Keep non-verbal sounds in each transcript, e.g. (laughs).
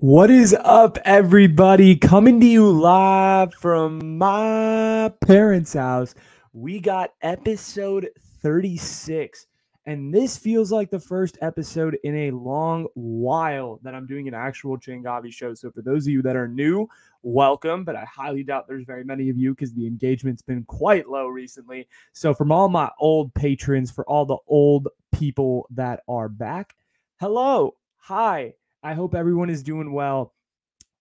What is up, everybody? Coming to you live from my parents' house. We got episode 36, and this feels like the first episode in a long while that I'm doing an actual Changavi show. So, for those of you that are new, welcome, but I highly doubt there's very many of you because the engagement's been quite low recently. So, from all my old patrons, for all the old people that are back, hello, hi I hope everyone is doing well.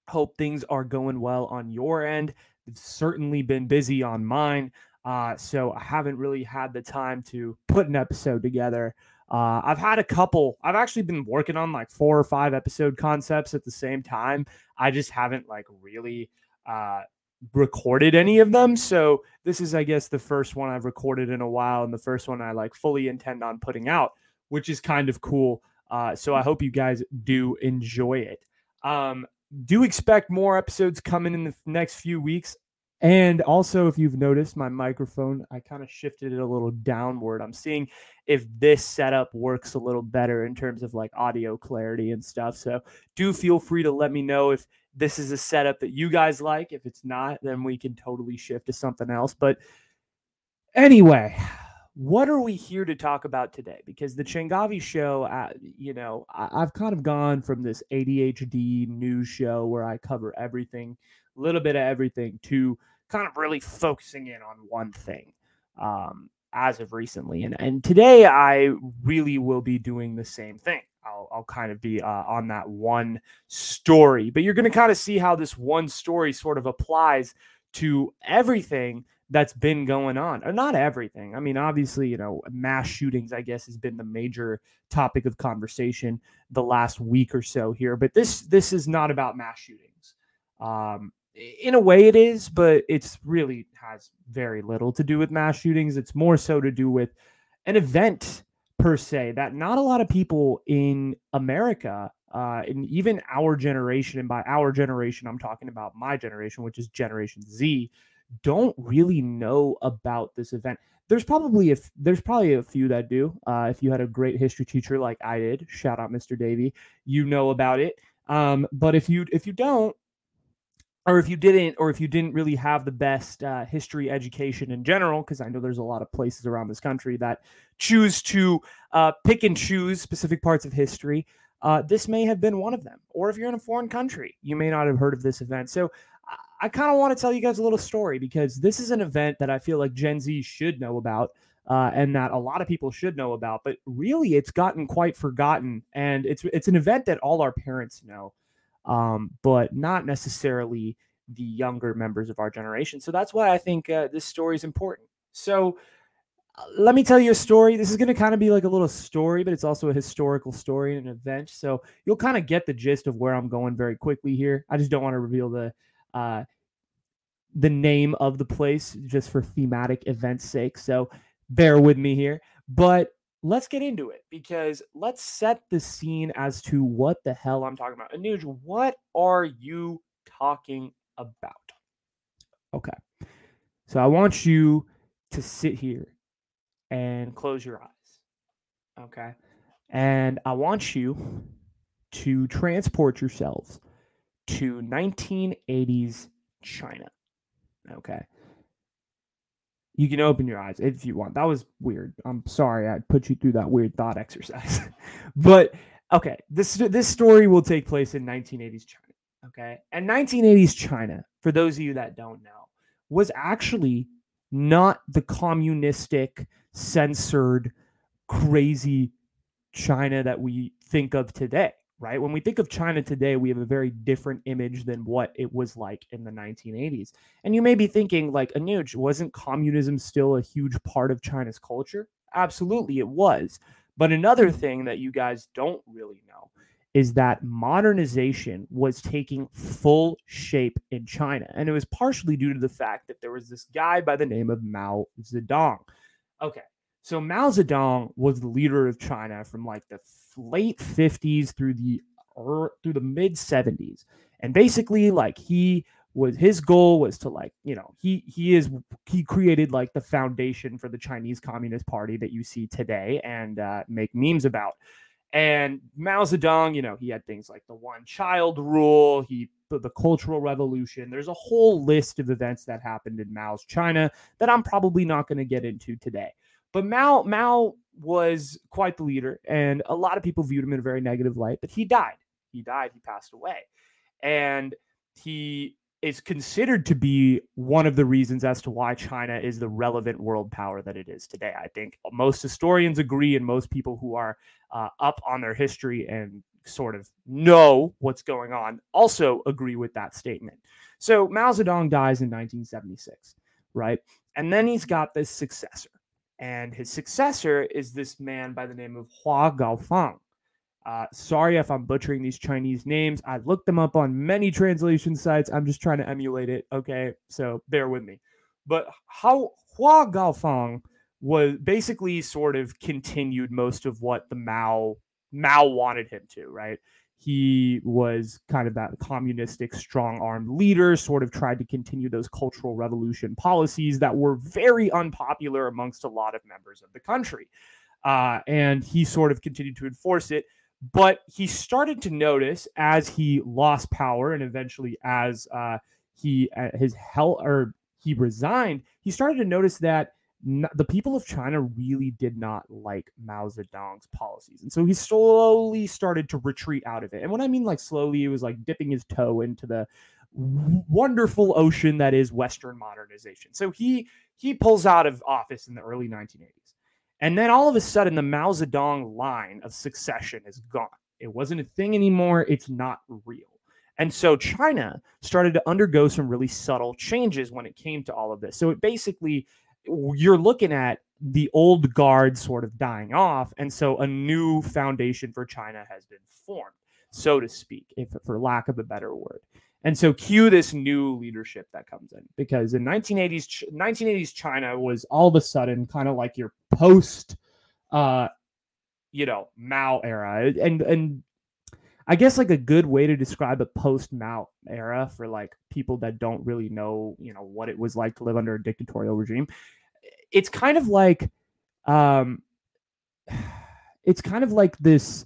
Hope things are going well on your end. It's certainly been busy on mine. Uh, so I haven't really had the time to put an episode together. Uh, I've had a couple. I've actually been working on like four or five episode concepts at the same time. I just haven't like really uh, recorded any of them. So this is, I guess, the first one I've recorded in a while, and the first one I like fully intend on putting out, which is kind of cool. Uh, so I hope you guys do enjoy it. Um, do expect more episodes coming in the next few weeks. And also, if you've noticed my microphone, I kind of shifted it a little downward. I'm seeing if this setup works a little better in terms of like audio clarity and stuff. So do feel free to let me know if this is a setup that you guys like. If it's not, then we can totally shift to something else. But anyway, what are we here to talk about today? Because the Changavi show, uh, you know, I, have kind of gone from this ADHD news show where I cover everything, a little bit of everything, to kind of really focusing in on one thing um, as of recently. And, and today I really will be doing the same thing. I'll, I'll kind of be uh, on that one story, but you're going to kind of see how this one story sort of applies to everything that's been going on or not everything. I mean obviously you know mass shootings i guess has been the major topic of conversation the last week or so here but this this is not about mass shootings. Um in a way it is but it's really has very little to do with mass shootings. It's more so to do with an event per se that not a lot of people in america uh, and even our generation and by our generation i'm talking about my generation which is generation z don't really know about this event. There's probably a there's probably a few that do. Uh, if you had a great history teacher like I did, shout out Mr. Davy, you know about it. Um, but if you if you don't, or if you didn't, or if you didn't really have the best uh, history education in general, because I know there's a lot of places around this country that choose to uh, pick and choose specific parts of history. Uh, this may have been one of them. Or if you're in a foreign country, you may not have heard of this event. So I kind of want to tell you guys a little story because this is an event that I feel like Gen Z should know about. Uh, and that a lot of people should know about, but really it's gotten quite forgotten. And it's it's an event that all our parents know, um, but not necessarily the younger members of our generation. So that's why I think uh, this story is important. So uh, let me tell you a story. This is going to kind of be like a little story, but it's also a historical story and an event. So you'll kind of get the gist of where I'm going very quickly here. I just don't want to reveal the uh, the name of the place just for thematic events' sake. So bear with me here. But let's get into it because let's set the scene as to what the hell I'm talking about. Anuj, what are you talking about? Okay. So I want you to sit here and close your eyes. Okay. And I want you to transport yourselves to 1980s China. Okay. You can open your eyes if you want. That was weird. I'm sorry I put you through that weird thought exercise. (laughs) but okay, this this story will take place in 1980s China. Okay. And 1980s China, for those of you that don't know, was actually not the communistic, censored, crazy China that we think of today right? When we think of China today, we have a very different image than what it was like in the 1980s. And you may be thinking, like, Anuj, wasn't communism still a huge part of China's culture? Absolutely, it was. But another thing that you guys don't really know is that modernization was taking full shape in China. And it was partially due to the fact that there was this guy by the name of Mao Zedong. Okay, so Mao Zedong was the leader of China from like the late 50s through the er, through the mid 70s. And basically like he was his goal was to like, you know, he he is he created like the foundation for the Chinese Communist Party that you see today and uh, make memes about. And Mao Zedong, you know, he had things like the one child rule, he the, the Cultural Revolution. There's a whole list of events that happened in Mao's China that I'm probably not going to get into today. But Mao Mao was quite the leader, and a lot of people viewed him in a very negative light. But he died. He died. He passed away, and he is considered to be one of the reasons as to why China is the relevant world power that it is today. I think most historians agree, and most people who are uh, up on their history and sort of know what's going on also agree with that statement. So Mao Zedong dies in 1976, right? And then he's got this successor. And his successor is this man by the name of Hua Gaofeng. Uh, sorry if I'm butchering these Chinese names. I looked them up on many translation sites. I'm just trying to emulate it. Okay, so bear with me. But how Hua Gaofeng was basically sort of continued most of what the Mao Mao wanted him to, right? He was kind of that communistic, strong armed leader, sort of tried to continue those cultural revolution policies that were very unpopular amongst a lot of members of the country. Uh, and he sort of continued to enforce it. But he started to notice as he lost power and eventually as uh, he uh, his health or he resigned, he started to notice that the people of China really did not like Mao Zedong's policies. And so he slowly started to retreat out of it. And when I mean like slowly, it was like dipping his toe into the wonderful ocean that is Western modernization. So he he pulls out of office in the early 1980s. And then all of a sudden, the Mao Zedong line of succession is gone. It wasn't a thing anymore. It's not real. And so China started to undergo some really subtle changes when it came to all of this. So it basically, you're looking at the old guard sort of dying off. And so a new foundation for China has been formed, so to speak, if for lack of a better word. And so cue this new leadership that comes in because in 1980s 1980s China was all of a sudden kind of like your post uh you know Mao era and and I guess like a good way to describe a post Mao era for like people that don't really know, you know, what it was like to live under a dictatorial regime. It's kind of like um (sighs) it's kind of like this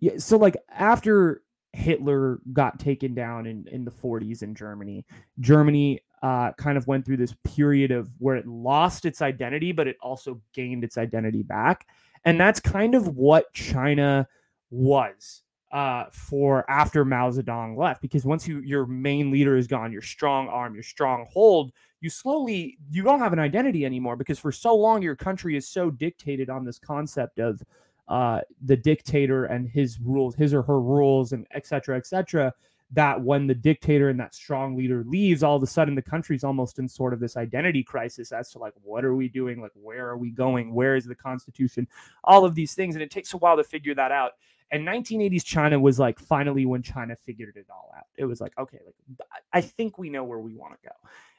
yeah, so like after Hitler got taken down in, in the 40s in Germany. Germany uh, kind of went through this period of where it lost its identity, but it also gained its identity back. And that's kind of what China was uh, for after Mao Zedong left. Because once you your main leader is gone, your strong arm, your strong hold, you slowly you don't have an identity anymore. Because for so long, your country is so dictated on this concept of uh, the dictator and his rules, his or her rules, and et cetera, et cetera, that when the dictator and that strong leader leaves, all of a sudden the country's almost in sort of this identity crisis as to like, what are we doing? Like, where are we going? Where is the Constitution? All of these things. And it takes a while to figure that out. And 1980s China was like finally when China figured it all out. It was like, okay, like I think we know where we want to go.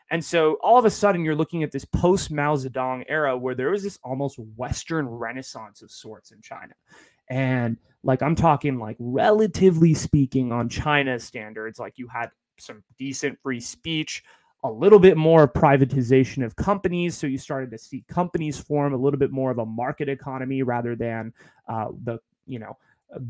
And so all of a sudden, you're looking at this post Mao Zedong era where there was this almost Western renaissance of sorts in China. And like, I'm talking like relatively speaking on China standards, like you had some decent free speech, a little bit more privatization of companies. So you started to see companies form a little bit more of a market economy rather than uh, the, you know,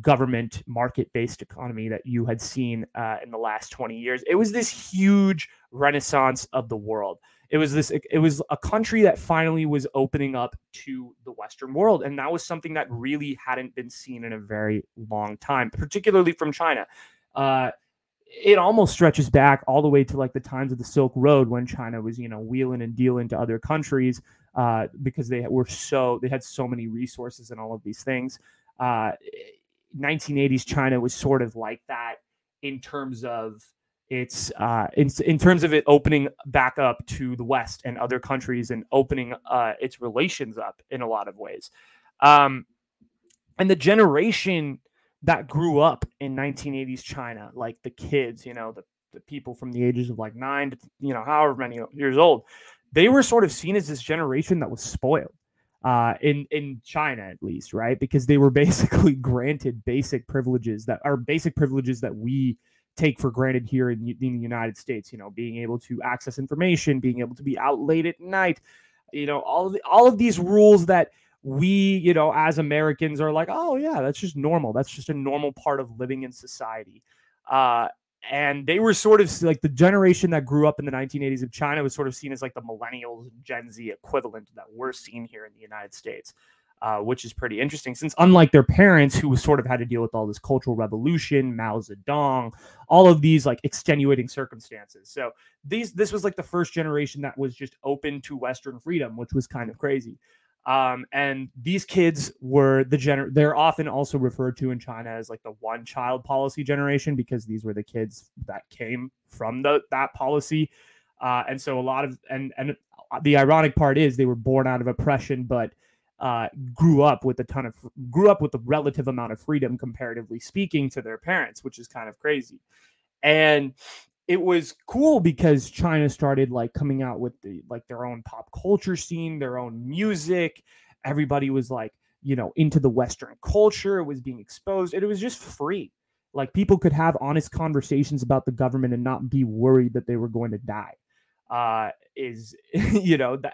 government market based economy that you had seen uh, in the last 20 years. It was this huge renaissance of the world. It was this it was a country that finally was opening up to the western world and that was something that really hadn't been seen in a very long time, particularly from China. Uh, it almost stretches back all the way to like the times of the Silk Road when China was, you know, wheeling and dealing to other countries uh, because they were so they had so many resources and all of these things. Uh, 1980s China was sort of like that in terms of its uh, in, in terms of it opening back up to the West and other countries and opening uh, its relations up in a lot of ways. Um, and the generation that grew up in 1980s China, like the kids, you know, the, the people from the ages of like nine to, you know, however many years old, they were sort of seen as this generation that was spoiled uh, in in China at least, right? Because they were (laughs) basically granted basic privileges that are basic privileges that we take for granted here in, in the United States. You know, being able to access information, being able to be out late at night, you know, all of the, all of these rules that we, you know, as Americans are like, oh, yeah, that's just normal. That's just a normal part of living in society. Uh, and they were sort of like the generation that grew up in the 1980s of China was sort of seen as like the millennials Gen Z equivalent that we're seeing here in the United States, uh, which is pretty interesting since unlike their parents who was sort of had to deal with all this cultural revolution, Mao Zedong, all of these like extenuating circumstances. So these this was like the first generation that was just open to Western freedom, which was kind of crazy. Um, and these kids were the gener they're often also referred to in China as like the one child policy generation because these were the kids that came from the that policy. Uh, and so a lot of and and the ironic part is they were born out of oppression, but uh, grew up with a ton of grew up with a relative amount of freedom comparatively speaking to their parents, which is kind of crazy. And it was cool because China started like coming out with the like their own pop culture scene, their own music. Everybody was like, you know, into the Western culture. It was being exposed. It was just free. Like people could have honest conversations about the government and not be worried that they were going to die. Uh, is (laughs) you know that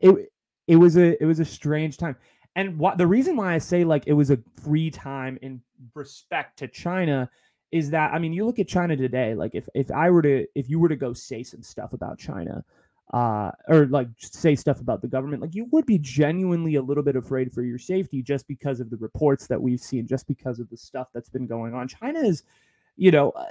it it was a it was a strange time. And what the reason why I say like it was a free time in respect to China is that I mean, you look at China today. Like if if I were to if you were to go say some stuff about China, uh, or like say stuff about the government, like you would be genuinely a little bit afraid for your safety just because of the reports that we've seen, just because of the stuff that's been going on. China is, you know, uh,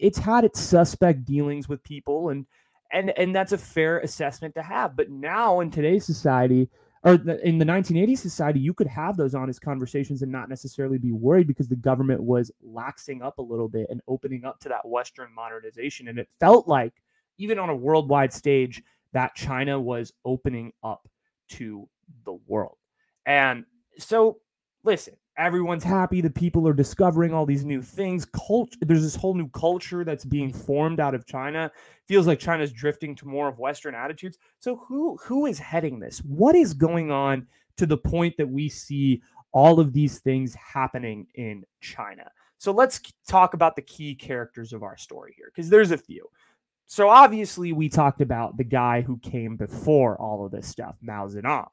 it's had its suspect dealings with people, and and and that's a fair assessment to have. But now in today's society, or in the 1980s society, you could have those honest conversations and not necessarily be worried because the government was laxing up a little bit and opening up to that Western modernization. And it felt like, even on a worldwide stage, that China was opening up to the world. And so, listen, everyone's happy. The people are discovering all these new things. Cult- there's this whole new culture that's being formed out of China. Feels like China's drifting to more of Western attitudes. So who who is heading this? What is going on to the point that we see all of these things happening in China? So let's talk about the key characters of our story here, because there's a few. So obviously, we talked about the guy who came before all of this stuff, Mao Zedong.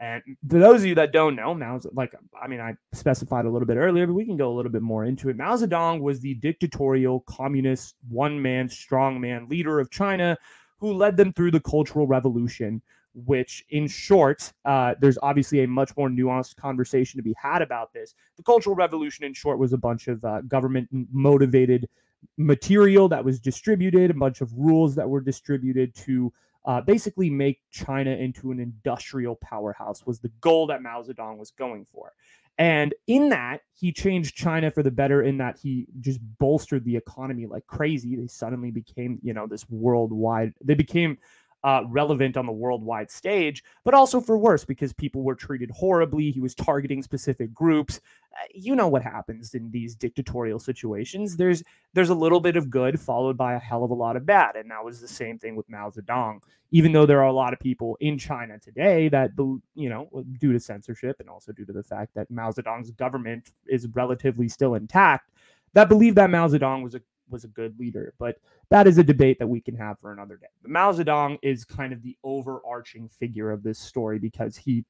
And for those of you that don't know, Mao, like I mean, I specified a little bit earlier, but we can go a little bit more into it. Mao Zedong was the dictatorial, communist, one-man, strongman leader of China, who led them through the Cultural Revolution. Which, in short, uh, there's obviously a much more nuanced conversation to be had about this. The Cultural Revolution, in short, was a bunch of uh, government-motivated material that was distributed, a bunch of rules that were distributed to uh, basically make China into an industrial powerhouse was the goal that Mao Zedong was going for. And in that, he changed China for the better in that he just bolstered the economy like crazy. They suddenly became, you know, this worldwide, they became uh, relevant on the worldwide stage, but also for worse because people were treated horribly. He was targeting specific groups. Uh, you know what happens in these dictatorial situations. There's there's a little bit of good followed by a hell of a lot of bad, and that was the same thing with Mao Zedong. Even though there are a lot of people in China today that, you know, due to censorship and also due to the fact that Mao Zedong's government is relatively still intact, that believe that Mao Zedong was a was a good leader. But that is a debate that we can have for another day. But Mao Zedong is kind of the overarching figure of this story because he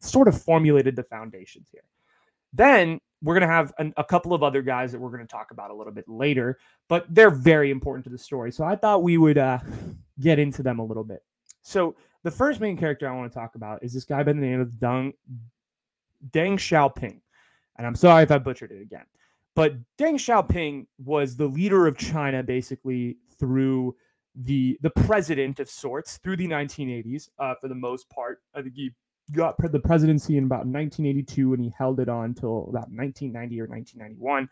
sort of formulated the foundations here. Then we're going to have an, a couple of other guys that we're going to talk about a little bit later, but they're very important to the story. So I thought we would uh, get into them a little bit. So the first main character I want to talk about is this guy by the name of Deng, Deng Xiaoping. And I'm sorry if I butchered it again. But Deng Xiaoping was the leader of China basically through the the president of sorts through the 1980s uh, for the most part. I think he got the presidency in about 1982 and he held it on until about 1990 or 1991.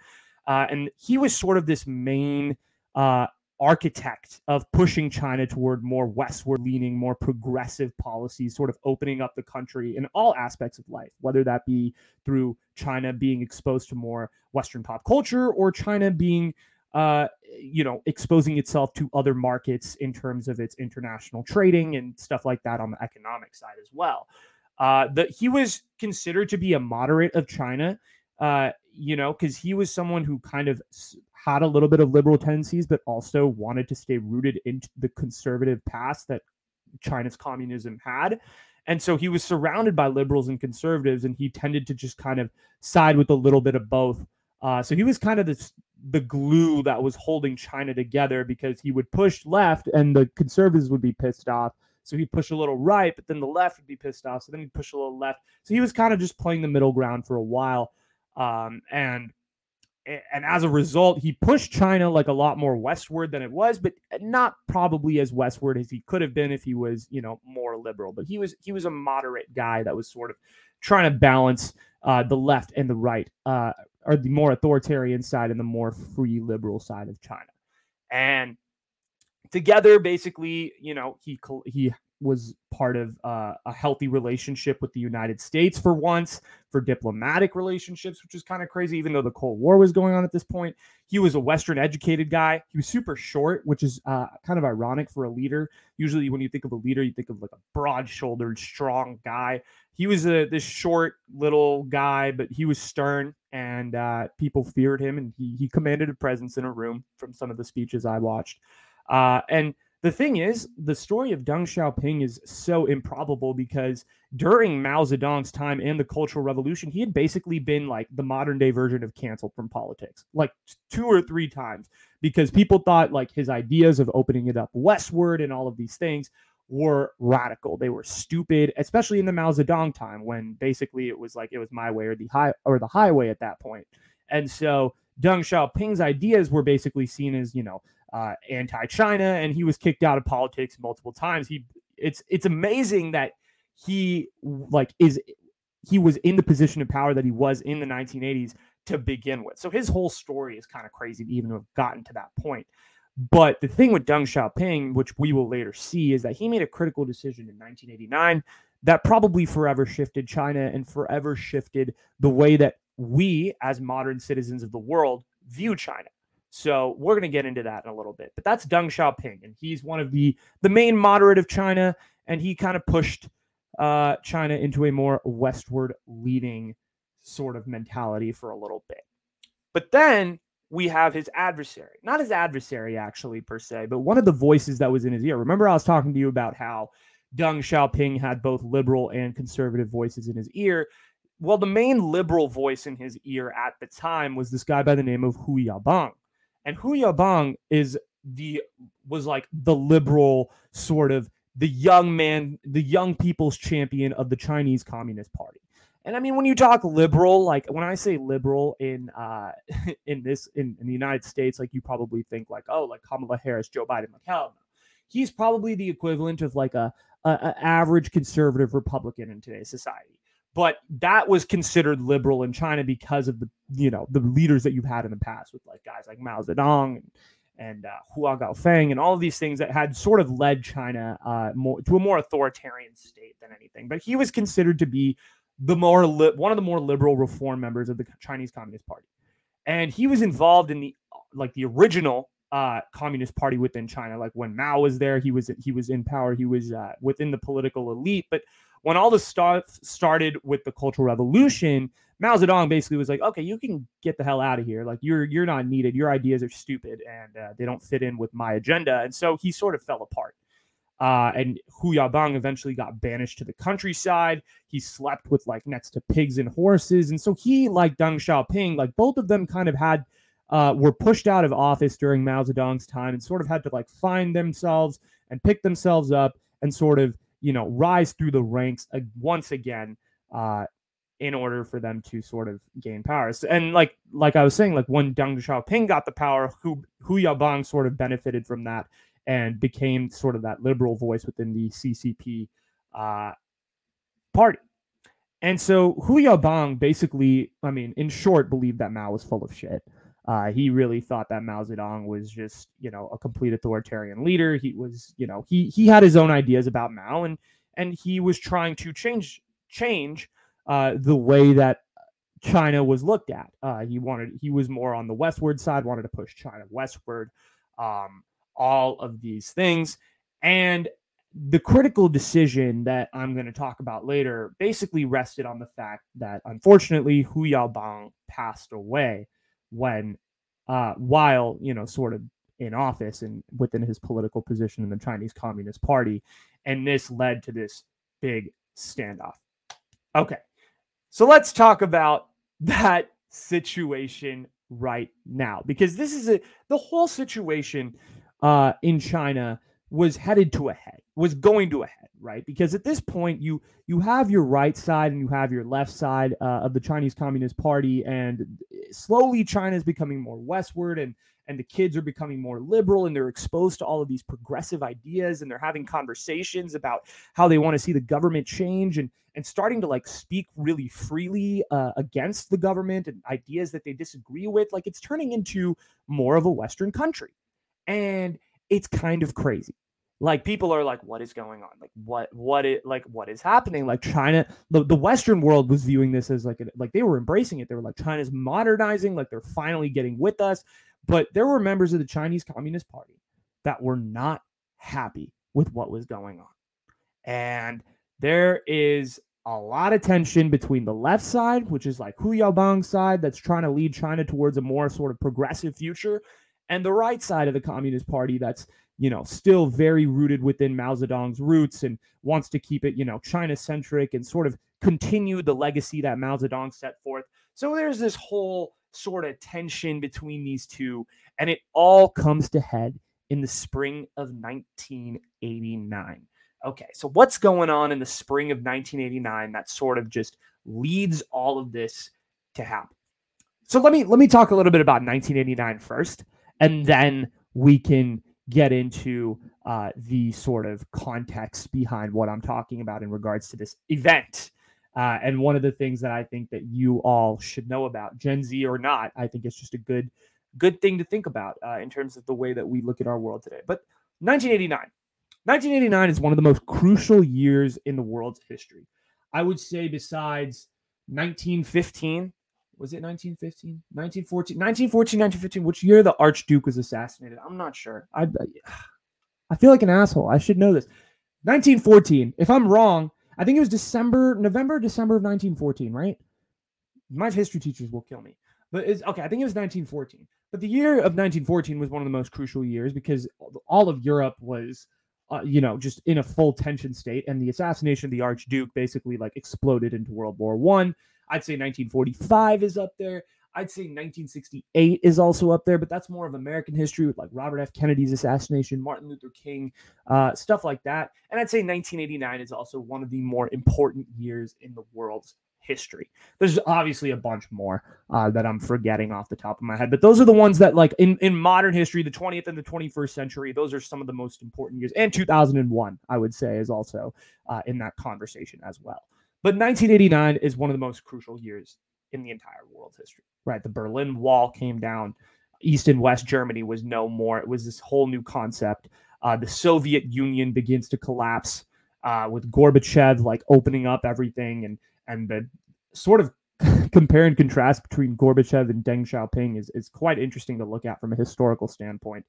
Uh, and he was sort of this main uh, architect of pushing China toward more westward leaning, more progressive policies, sort of opening up the country in all aspects of life, whether that be through China being exposed to more Western pop culture or China being, uh, you know, exposing itself to other markets in terms of its international trading and stuff like that on the economic side as well. Uh, the, he was considered to be a moderate of China. Uh, you know, because he was someone who kind of had a little bit of liberal tendencies, but also wanted to stay rooted in the conservative past that China's communism had. And so he was surrounded by liberals and conservatives, and he tended to just kind of side with a little bit of both. Uh, so he was kind of this, the glue that was holding China together because he would push left and the conservatives would be pissed off. So he'd push a little right, but then the left would be pissed off. So then he'd push a little left. So he was kind of just playing the middle ground for a while. Um, and and as a result, he pushed China like a lot more westward than it was, but not probably as westward as he could have been if he was, you know, more liberal. But he was he was a moderate guy that was sort of trying to balance uh, the left and the right, uh, or the more authoritarian side and the more free liberal side of China. And together, basically, you know, he he was part of uh, a healthy relationship with the United States for once, for diplomatic relationships, which is kind of crazy, even though the Cold War was going on at this point. He was a Western educated guy. He was super short, which is uh, kind of ironic for a leader. Usually, when you think of a leader, you think of like a broad shouldered, strong guy. He was a this short little guy, but he was stern and uh, people feared him and he, he commanded a presence in a room from some of the speeches I watched. Uh, and the thing is, the story of Deng Xiaoping is so improbable because during Mao Zedong's time and the Cultural Revolution, he had basically been like the modern day version of canceled from politics, like two or three times, because people thought like his ideas of opening it up westward and all of these things were radical. They were stupid, especially in the Mao Zedong time when basically it was like it was my way or the high or the highway at that point. And so Deng Xiaoping's ideas were basically seen as, you know, uh, anti-China, and he was kicked out of politics multiple times. He it's it's amazing that he like is he was in the position of power that he was in the 1980s to begin with. So his whole story is kind of crazy to even have gotten to that point. But the thing with Deng Xiaoping, which we will later see, is that he made a critical decision in 1989 that probably forever shifted China and forever shifted the way that we, as modern citizens of the world, view China. So we're going to get into that in a little bit. But that's Deng Xiaoping, and he's one of the the main moderate of China, and he kind of pushed uh, China into a more westward leading sort of mentality for a little bit. But then we have his adversary, not his adversary actually per se, but one of the voices that was in his ear. Remember, I was talking to you about how Deng Xiaoping had both liberal and conservative voices in his ear. Well, the main liberal voice in his ear at the time was this guy by the name of Hu Yaobang. And Hu Yaobang is the was like the liberal sort of the young man, the young people's champion of the Chinese Communist Party. And I mean, when you talk liberal, like when I say liberal in uh (laughs) in this in, in the United States, like you probably think like, oh, like Kamala Harris, Joe Biden, like hell. He's probably the equivalent of like a, a average conservative Republican in today's society but that was considered liberal in China because of the you know the leaders that you've had in the past with like guys like Mao Zedong and and uh, Hua Gaofeng and all of these things that had sort of led China uh, more to a more authoritarian state than anything. But he was considered to be the more li- one of the more liberal reform members of the Chinese Communist Party, and he was involved in the like the original uh, Communist Party within China. Like when Mao was there, he was he was in power. He was uh, within the political elite, but when all the stuff started with the Cultural Revolution, Mao Zedong basically was like, "Okay, you can get the hell out of here. Like you're you're not needed. Your ideas are stupid and uh, they don't fit in with my agenda." And so he sort of fell apart. Uh, and Hu Yaobang eventually got banished to the countryside. He slept with like next to pigs and horses, and so he, like Deng Xiaoping, like both of them, kind of had uh, were pushed out of office during Mao Zedong's time, and sort of had to like find themselves and pick themselves up and sort of you know, rise through the ranks once again uh, in order for them to sort of gain power. And like like I was saying, like when Deng Xiaoping got the power, Hu, Hu Yaobang sort of benefited from that and became sort of that liberal voice within the CCP uh, party. And so Hu Yaobang basically, I mean, in short, believed that Mao was full of shit. Uh, he really thought that Mao Zedong was just, you know, a complete authoritarian leader. He was, you know, he he had his own ideas about Mao, and and he was trying to change change uh, the way that China was looked at. Uh, he wanted he was more on the westward side, wanted to push China westward. Um, all of these things, and the critical decision that I'm going to talk about later basically rested on the fact that unfortunately Hu Yaobang passed away when uh, while you know sort of in office and within his political position in the Chinese Communist Party, and this led to this big standoff. Okay. So let's talk about (laughs) that situation right now because this is a the whole situation uh in China was headed to a head, was going to a head, right? Because at this point, you you have your right side and you have your left side uh, of the Chinese Communist Party, and slowly China is becoming more westward, and and the kids are becoming more liberal, and they're exposed to all of these progressive ideas, and they're having conversations about how they want to see the government change, and and starting to like speak really freely uh, against the government and ideas that they disagree with. Like it's turning into more of a Western country, and it's kind of crazy like people are like what is going on? Like what what it like what is happening? Like china the, the western world was viewing this as like a, like they were embracing it. They were like china's modernizing like they're finally getting with us. But there were members of the chinese communist party that were not happy with what was going on. And there is a lot of tension between the left side which is like hu yaobang's side that's trying to lead china towards a more sort of progressive future and the right side of the communist party that's you know, still very rooted within Mao Zedong's roots and wants to keep it, you know, China centric and sort of continue the legacy that Mao Zedong set forth. So there's this whole sort of tension between these two, and it all comes to head in the spring of 1989. Okay, so what's going on in the spring of 1989 that sort of just leads all of this to happen? So let me let me talk a little bit about 1989 first, and then we can get into uh, the sort of context behind what I'm talking about in regards to this event. Uh, and one of the things that I think that you all should know about, Gen Z or not, I think it's just a good, good thing to think about uh, in terms of the way that we look at our world today. But 1989, 1989 is one of the most crucial years in the world's history. I would say, besides 1915, was it 1915 1914 1914 1915 which year the archduke was assassinated. I'm not sure. I i feel like an asshole. I should know this. 1914 if i'm wrong i think it was december november december of 1914 right? My history teachers will kill me. But it's okay i think it was 1914 but the year of 1914 was one of the most crucial years because all of europe was uh, you know just in a full tension state and the assassination of the archduke basically like exploded into world war one I'd say 1945 is up there. I'd say 1968 is also up there, but that's more of American history with like Robert F. Kennedy's assassination, Martin Luther King, uh, stuff like that. And I'd say 1989 is also one of the more important years in the world's history. There's obviously a bunch more uh, that I'm forgetting off the top of my head, but those are the ones that, like in, in modern history, the 20th and the 21st century, those are some of the most important years. And 2001, I would say, is also uh, in that conversation as well. But 1989 is one of the most crucial years in the entire world history, right? The Berlin Wall came down. East and West Germany was no more. It was this whole new concept. Uh, the Soviet Union begins to collapse uh, with Gorbachev like opening up everything, and and the sort of (laughs) compare and contrast between Gorbachev and Deng Xiaoping is, is quite interesting to look at from a historical standpoint.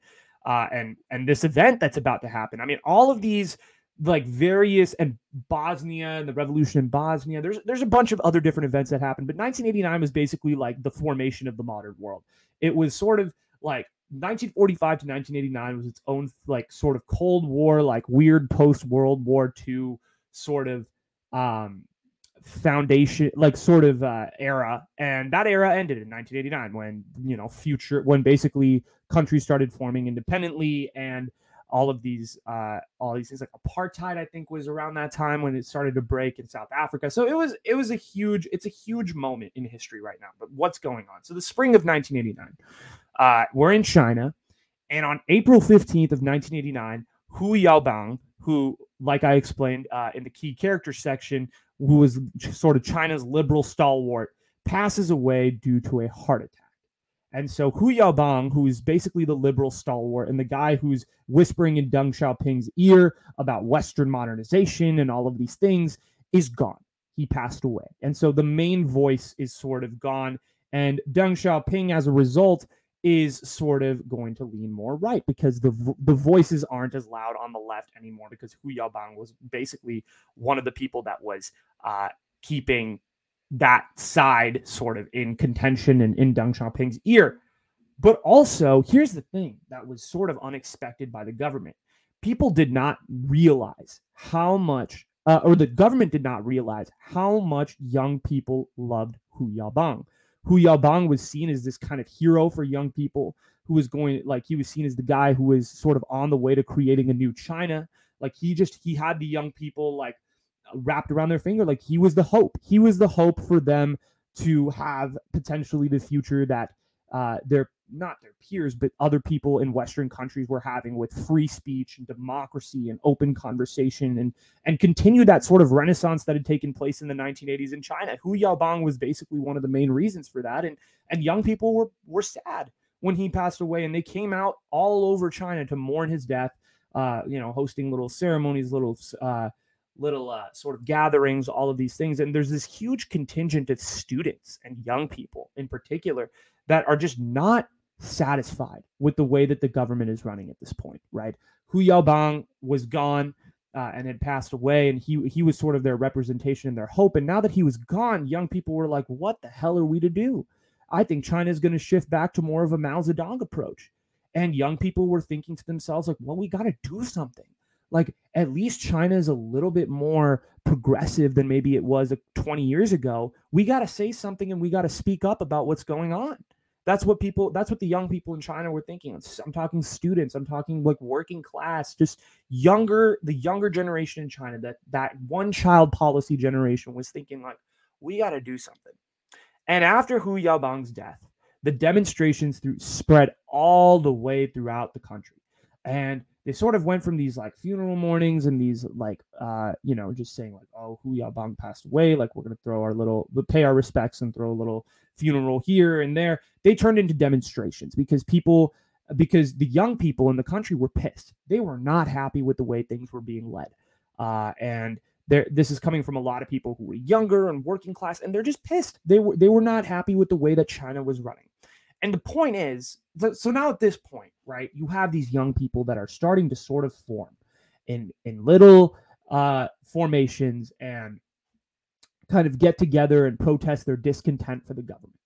Uh, and and this event that's about to happen. I mean, all of these like various and Bosnia and the revolution in Bosnia. There's there's a bunch of other different events that happened, but 1989 was basically like the formation of the modern world. It was sort of like 1945 to 1989 was its own like sort of Cold War, like weird post World War II sort of um foundation like sort of uh, era and that era ended in 1989 when you know future when basically countries started forming independently and all of these uh, all these things like apartheid i think was around that time when it started to break in south africa. So it was it was a huge it's a huge moment in history right now but what's going on? So the spring of 1989 uh, we're in china and on april 15th of 1989 hu yaobang who like i explained uh, in the key character section who was sort of china's liberal stalwart passes away due to a heart attack and so Hu Yaobang, who is basically the liberal stalwart and the guy who's whispering in Deng Xiaoping's ear about Western modernization and all of these things, is gone. He passed away. And so the main voice is sort of gone. And Deng Xiaoping, as a result, is sort of going to lean more right because the the voices aren't as loud on the left anymore because Hu Yaobang was basically one of the people that was uh, keeping that side sort of in contention and in Deng Xiaoping's ear. But also, here's the thing that was sort of unexpected by the government. People did not realize how much uh, or the government did not realize how much young people loved Hu Yaobang. Hu Yaobang was seen as this kind of hero for young people who was going like he was seen as the guy who was sort of on the way to creating a new China. Like he just he had the young people like wrapped around their finger. Like he was the hope. He was the hope for them to have potentially the future that uh, their not their peers, but other people in Western countries were having with free speech and democracy and open conversation and and continue that sort of renaissance that had taken place in the 1980s in China. Hu Yaobang was basically one of the main reasons for that, and and young people were were sad when he passed away, and they came out all over China to mourn his death. Uh, you know, hosting little ceremonies, little uh, little uh, sort of gatherings, all of these things. And there's this huge contingent of students and young people in particular that are just not satisfied with the way that the government is running at this point, right? Hu Yaobang was gone uh, and had passed away, and he he was sort of their representation and their hope. And now that he was gone, young people were like, "What the hell are we to do?" I think China is going to shift back to more of a Mao Zedong approach. And young people were thinking to themselves, like, well, we got to do something. Like, at least China is a little bit more progressive than maybe it was uh, 20 years ago. We got to say something and we got to speak up about what's going on. That's what people, that's what the young people in China were thinking. I'm talking students, I'm talking like working class, just younger, the younger generation in China, that that one child policy generation was thinking like, we got to do something. And after Hu Yaobang's death, the demonstrations through spread all the way throughout the country. And they sort of went from these like funeral mournings and these like uh you know just saying like oh Hu Yaobang passed away like we're gonna throw our little pay our respects and throw a little funeral here and there. They turned into demonstrations because people because the young people in the country were pissed. They were not happy with the way things were being led. Uh and there this is coming from a lot of people who were younger and working class and they're just pissed. They were they were not happy with the way that China was running and the point is, so now at this point, right, you have these young people that are starting to sort of form in in little uh, formations and kind of get together and protest their discontent for the government.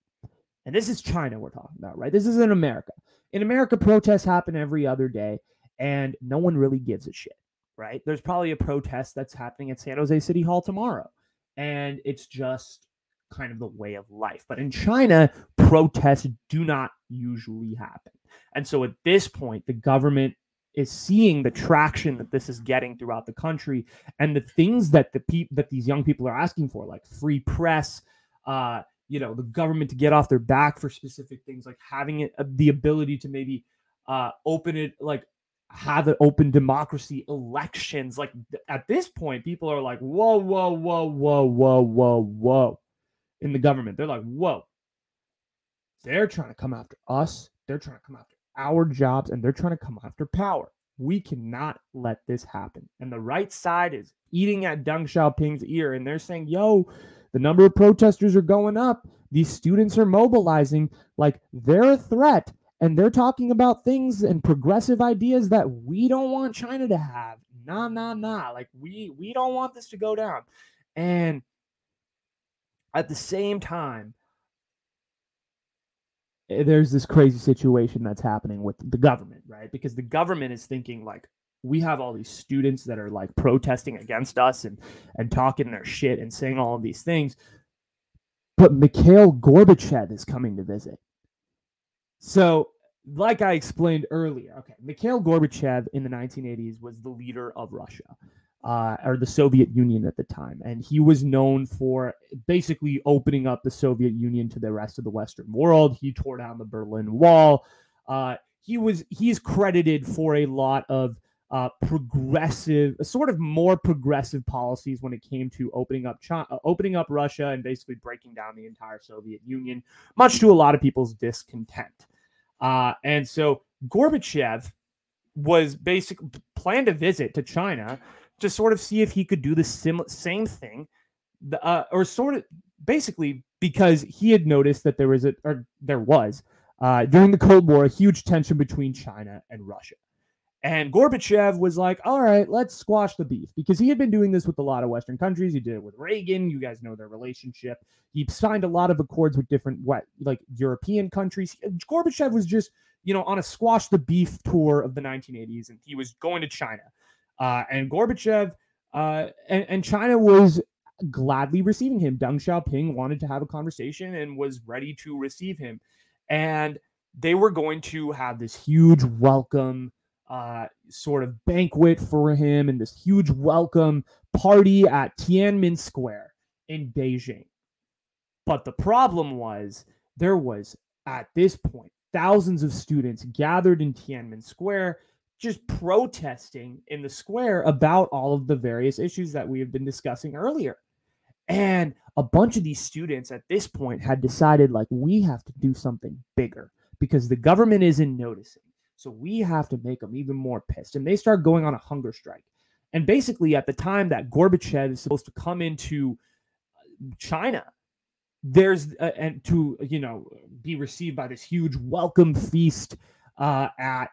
And this is China we're talking about, right? This isn't America. In America, protests happen every other day, and no one really gives a shit, right? There's probably a protest that's happening at San Jose City Hall tomorrow, and it's just kind of the way of life. But in China, protests do not usually happen. And so at this point, the government is seeing the traction that this is getting throughout the country and the things that the people that these young people are asking for, like free press, uh, you know, the government to get off their back for specific things, like having it, uh, the ability to maybe uh, open it, like have an open democracy, elections. Like th- at this point, people are like, whoa, whoa, whoa, whoa, whoa, whoa, whoa in the government. They're like, whoa, they're trying to come after us. They're trying to come after our jobs and they're trying to come after power. We cannot let this happen. And the right side is eating at Deng Xiaoping's ear and they're saying, yo, the number of protesters are going up. These students are mobilizing like they're a threat and they're talking about things and progressive ideas that we don't want China to have. Nah, nah, nah. Like we we don't want this to go down. And at the same time, eh, there's this crazy situation that's happening with the government, right? Because the government is thinking like we have all these students that are like protesting against us and and talking their shit and saying all of these things. But Mikhail Gorbachev is coming to visit. So, like I explained earlier, okay, Mikhail Gorbachev in the 1980s was the leader of Russia uh, or the Soviet Union at the time. And he was known for basically opening up the Soviet Union to the rest of the Western world. He tore down the Berlin Wall. Uh, he was he's credited for a lot of uh, progressive, sort of more progressive policies when it came to opening up China, uh, opening up Russia and basically breaking down the entire Soviet Union, much to a lot of people's discontent. Uh, and so Gorbachev was basically planned a visit to China to sort of see if he could do the sim- same thing, uh, or sort of basically because he had noticed that there was a or there was uh, during the Cold War a huge tension between China and Russia. And Gorbachev was like, all right, let's squash the beef because he had been doing this with a lot of Western countries. He did it with Reagan. You guys know their relationship. He signed a lot of accords with different, what, like European countries. Gorbachev was just, you know, on a squash the beef tour of the 1980s and he was going to China. Uh, and Gorbachev Uh, and, and China was gladly receiving him. Deng Xiaoping wanted to have a conversation and was ready to receive him. And they were going to have this huge welcome uh, sort of banquet for him and this huge welcome party at Tiananmen Square in Beijing. But the problem was there was at this point thousands of students gathered in Tiananmen Square just protesting in the square about all of the various issues that we have been discussing earlier. And a bunch of these students at this point had decided, like, we have to do something bigger because the government isn't noticing. So we have to make them even more pissed. And they start going on a hunger strike. And basically, at the time that Gorbachev is supposed to come into uh, China, there's uh, and to you know be received by this huge welcome feast uh, at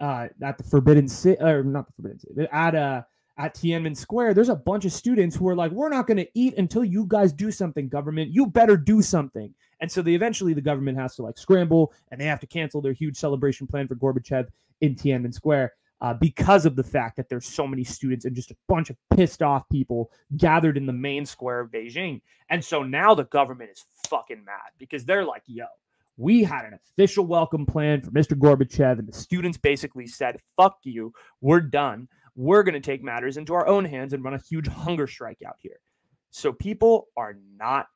uh, at the Forbidden City or not the Forbidden City at uh at Tiananmen Square, there's a bunch of students who are like, we're not going to eat until you guys do something, government. You better do something. And so they eventually the government has to like scramble and they have to cancel their huge celebration plan for Gorbachev in Tiananmen Square uh, because of the fact that there's so many students and just a bunch of pissed off people gathered in the main square of Beijing. And so now the government is fucking mad because they're like, yo, we had an official welcome plan for Mr. Gorbachev, and the students basically said, fuck you, we're done we're going to take matters into our own hands and run a huge hunger strike out here. So people are not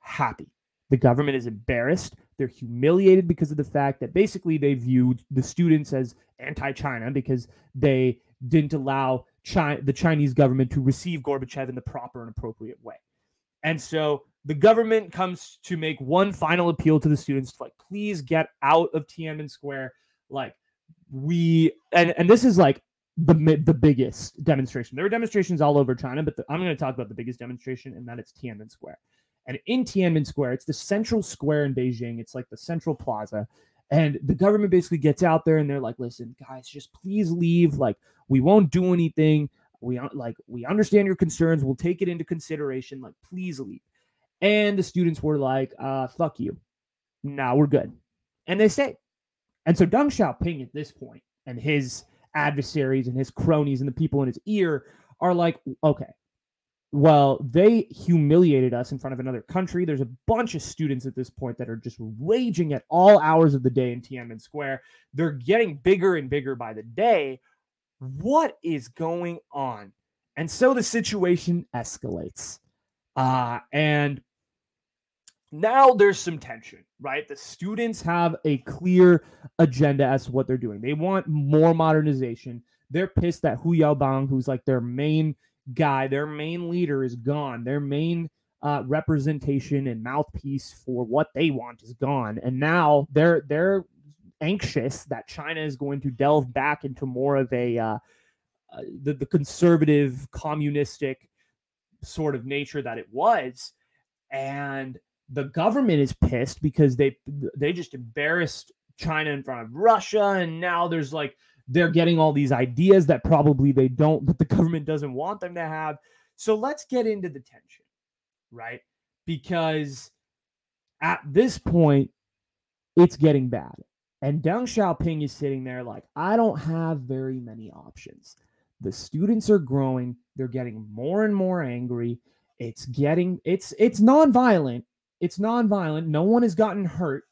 happy. The government is embarrassed. They're humiliated because of the fact that basically they viewed the students as anti China because they didn't allow China, the Chinese government to receive Gorbachev in the proper and appropriate way. And so the government comes to make one final appeal to the students like, please get out of Tiananmen Square. Like, we, and, and this is like the the biggest demonstration. There were demonstrations all over China, but the, I'm going to talk about the biggest demonstration, and that it's Tiananmen Square. And in Tiananmen Square, it's the central square in Beijing. It's like the central plaza. And the government basically gets out there and they're like, listen, guys, just please leave. Like, we won't do anything. We uh, like we understand your concerns. We'll take it into consideration. Like, please leave. And the students were like, uh, fuck you. Now we're good. And they stayed. And so Deng Xiaoping at this point and his adversaries and his cronies and the people in his ear are like, okay, well, they humiliated us in front of another country. There's a bunch of students at this point that are just raging at all hours of the day in Tiananmen Square. They're getting bigger and bigger by the day. What is going on? And so the situation escalates. Uh, and now there's some tension, right? The students have a clear agenda as to what they're doing. They want more modernization. They're pissed that Hu Yaobang, who's like their main guy, their main leader, is gone. Their main uh, representation and mouthpiece for what they want is gone, and now they're they're anxious that China is going to delve back into more of a uh, uh, the, the conservative, communistic sort of nature that it was, and the government is pissed because they they just embarrassed China in front of Russia, and now there's like they're getting all these ideas that probably they don't, but the government doesn't want them to have. So let's get into the tension, right? Because at this point, it's getting bad. And Deng Xiaoping is sitting there like, I don't have very many options. The students are growing, they're getting more and more angry. It's getting it's it's nonviolent, it's non-violent. No one has gotten hurt.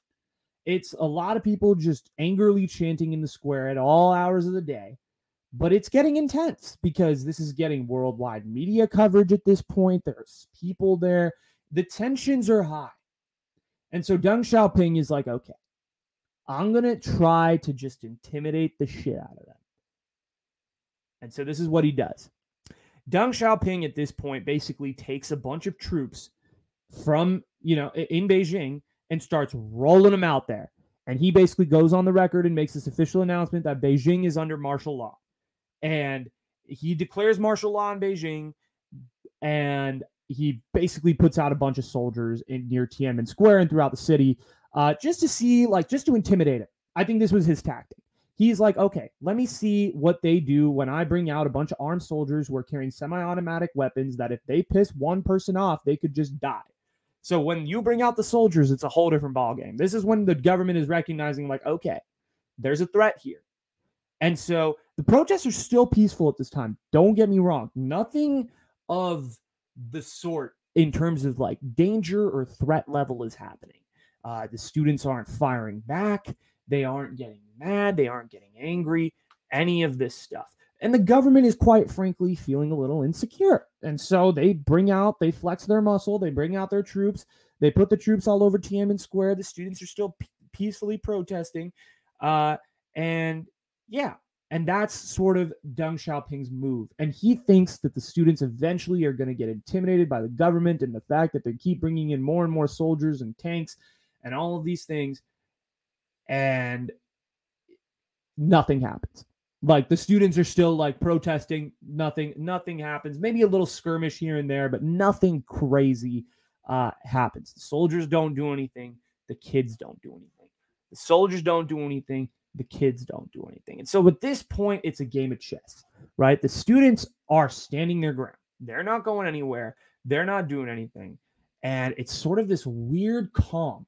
It's a lot of people just angrily chanting in the square at all hours of the day. But it's getting intense because this is getting worldwide media coverage at this point. There's people there. The tensions are high. And so Deng Xiaoping is like, okay, I'm going to try to just intimidate the shit out of them. And so this is what he does. Deng Xiaoping at this point basically takes a bunch of troops from you know, in Beijing and starts rolling them out there. And he basically goes on the record and makes this official announcement that Beijing is under martial law. And he declares martial law in Beijing and he basically puts out a bunch of soldiers in near Tiananmen Square and throughout the city uh, just to see, like, just to intimidate it. I think this was his tactic. He's like, okay, let me see what they do when I bring out a bunch of armed soldiers who are carrying semi automatic weapons that if they piss one person off, they could just die. So when you bring out the soldiers, it's a whole different ballgame. This is when the government is recognizing, like, okay, there's a threat here. And so the protests are still peaceful at this time. Don't get me wrong. Nothing of the sort in terms of like danger or threat level is happening. Uh, the students aren't firing back. They aren't getting mad. They aren't getting angry. Any of this stuff. And the government is quite frankly feeling a little insecure. And so they bring out, they flex their muscle, they bring out their troops, they put the troops all over Tiananmen Square. The students are still p- peacefully protesting. Uh, and yeah, and that's sort of Deng Xiaoping's move. And he thinks that the students eventually are going to get intimidated by the government and the fact that they keep bringing in more and more soldiers and tanks and all of these things. And nothing happens. Like the students are still like protesting, nothing, nothing happens. Maybe a little skirmish here and there, but nothing crazy uh, happens. The soldiers don't do anything. The kids don't do anything. The soldiers don't do anything the kids don't do anything. And so at this point, it's a game of chess, right? The students are standing their ground. They're not going anywhere. They're not doing anything. And it's sort of this weird calm.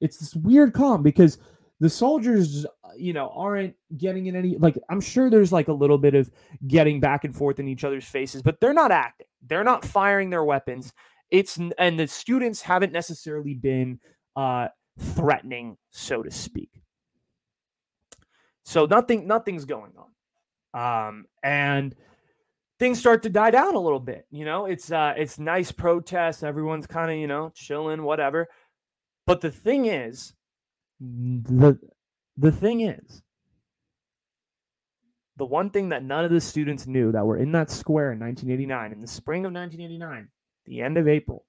It's this weird calm because the soldiers, you know, aren't getting in any, like, I'm sure there's like a little bit of getting back and forth in each other's faces, but they're not acting. They're not firing their weapons. It's, and the students haven't necessarily been uh, threatening, so to speak. So nothing, nothing's going on. Um, and things start to die down a little bit. You know, it's uh it's nice protests, everyone's kind of, you know, chilling, whatever. But the thing is, the the thing is, the one thing that none of the students knew that were in that square in 1989, in the spring of 1989, the end of April,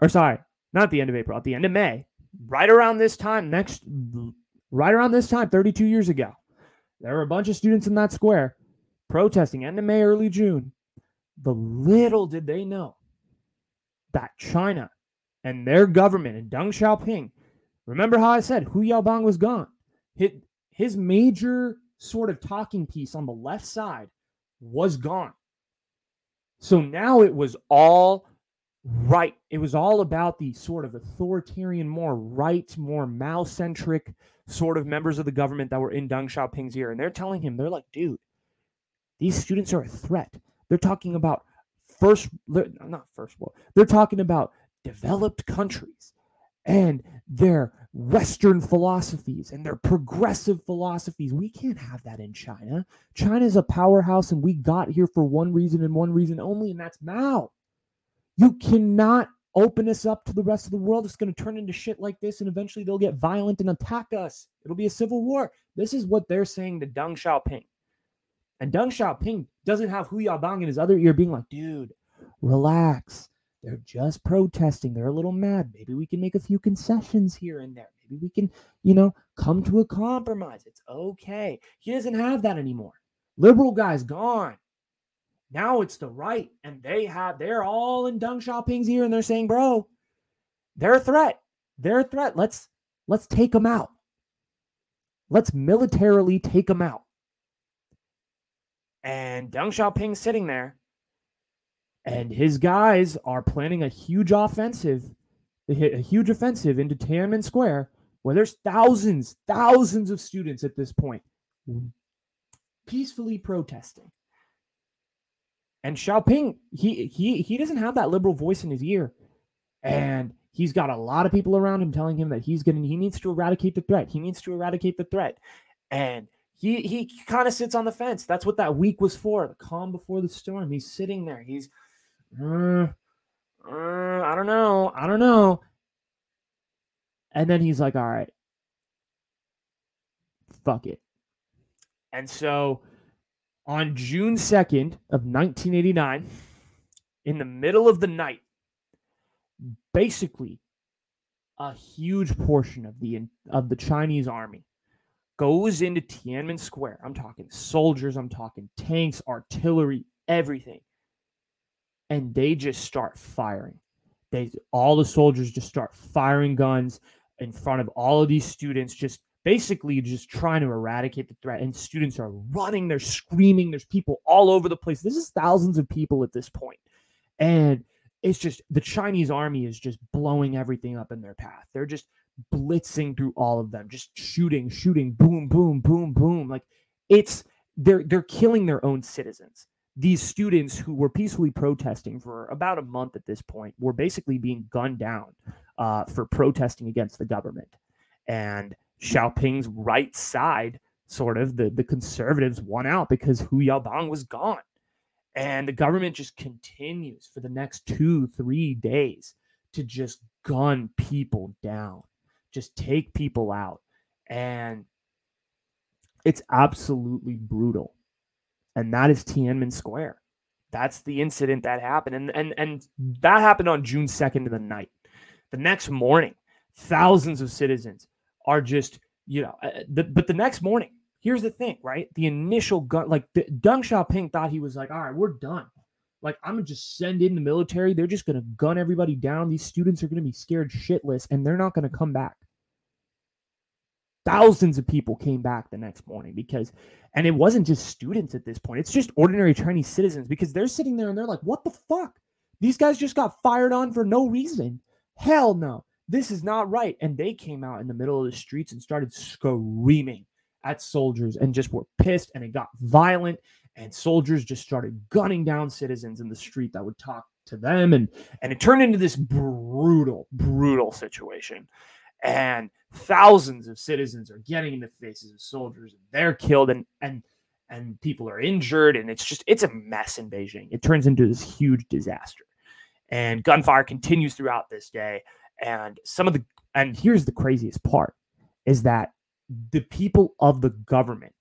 or sorry, not the end of April, at the end of May, right around this time, next right around this time, 32 years ago, there were a bunch of students in that square protesting end of May, early June. The little did they know that China and their government and Deng Xiaoping, remember how I said Hu Yaobang was gone? His, major sort of talking piece on the left side was gone. So now it was all right. It was all about the sort of authoritarian, more right, more Mao centric sort of members of the government that were in Deng Xiaoping's ear. And they're telling him, they're like, dude, these students are a threat. They're talking about first, not first world, they're talking about developed countries and their Western philosophies and their progressive philosophies. We can't have that in China. China is a powerhouse and we got here for one reason and one reason only, and that's Mao. You cannot open us up to the rest of the world. It's going to turn into shit like this, and eventually they'll get violent and attack us. It'll be a civil war. This is what they're saying to Deng Xiaoping. And Deng Xiaoping doesn't have Hu Yaobang in his other ear being like, dude, relax. They're just protesting. They're a little mad. Maybe we can make a few concessions here and there. Maybe we can, you know, come to a compromise. It's okay. He doesn't have that anymore. Liberal guy's gone. Now it's the right, and they have they're all in Deng Xiaoping's ear, and they're saying, "Bro, they're a threat. They're a threat. Let's let's take them out. Let's militarily take them out." And Deng Xiaoping's sitting there, and his guys are planning a huge offensive, a huge offensive into Tiananmen Square, where there's thousands, thousands of students at this point peacefully protesting. And Xiaoping, he he he doesn't have that liberal voice in his ear. And he's got a lot of people around him telling him that he's gonna he needs to eradicate the threat. He needs to eradicate the threat. And he he kind of sits on the fence. That's what that week was for. The calm before the storm. He's sitting there. He's uh, uh, I don't know. I don't know. And then he's like, all right, fuck it. And so on June 2nd of 1989, in the middle of the night, basically a huge portion of the of the Chinese army goes into Tiananmen Square. I'm talking soldiers, I'm talking tanks, artillery, everything. And they just start firing. They all the soldiers just start firing guns in front of all of these students just basically just trying to eradicate the threat. And students are running, they're screaming, there's people all over the place. This is thousands of people at this point. And it's just the Chinese army is just blowing everything up in their path. They're just blitzing through all of them, just shooting, shooting, boom, boom, boom, boom. Like it's they're they're killing their own citizens. These students who were peacefully protesting for about a month at this point were basically being gunned down uh, for protesting against the government. And Xiaoping's right side, sort of the the conservatives, won out because Hu Yaobang was gone. And the government just continues for the next two, three days to just gun people down, just take people out. And it's absolutely brutal. And that is Tiananmen Square. That's the incident that happened. And, and, and that happened on June 2nd of the night. The next morning, thousands of citizens are just, you know, uh, the, but the next morning, here's the thing, right? The initial gun, like the, Deng Xiaoping thought he was like, all right, we're done. Like, I'm gonna just send in the military. They're just gonna gun everybody down. These students are gonna be scared shitless and they're not gonna come back. Thousands of people came back the next morning because, and it wasn't just students at this point, it's just ordinary Chinese citizens because they're sitting there and they're like, what the fuck? These guys just got fired on for no reason. Hell no. This is not right. And they came out in the middle of the streets and started screaming at soldiers and just were pissed and it got violent and soldiers just started gunning down citizens in the street that would talk to them and and it turned into this brutal brutal situation and thousands of citizens are getting in the faces of soldiers and they're killed and and and people are injured and it's just it's a mess in Beijing. It turns into this huge disaster. And gunfire continues throughout this day and some of the and here's the craziest part is that the people of the government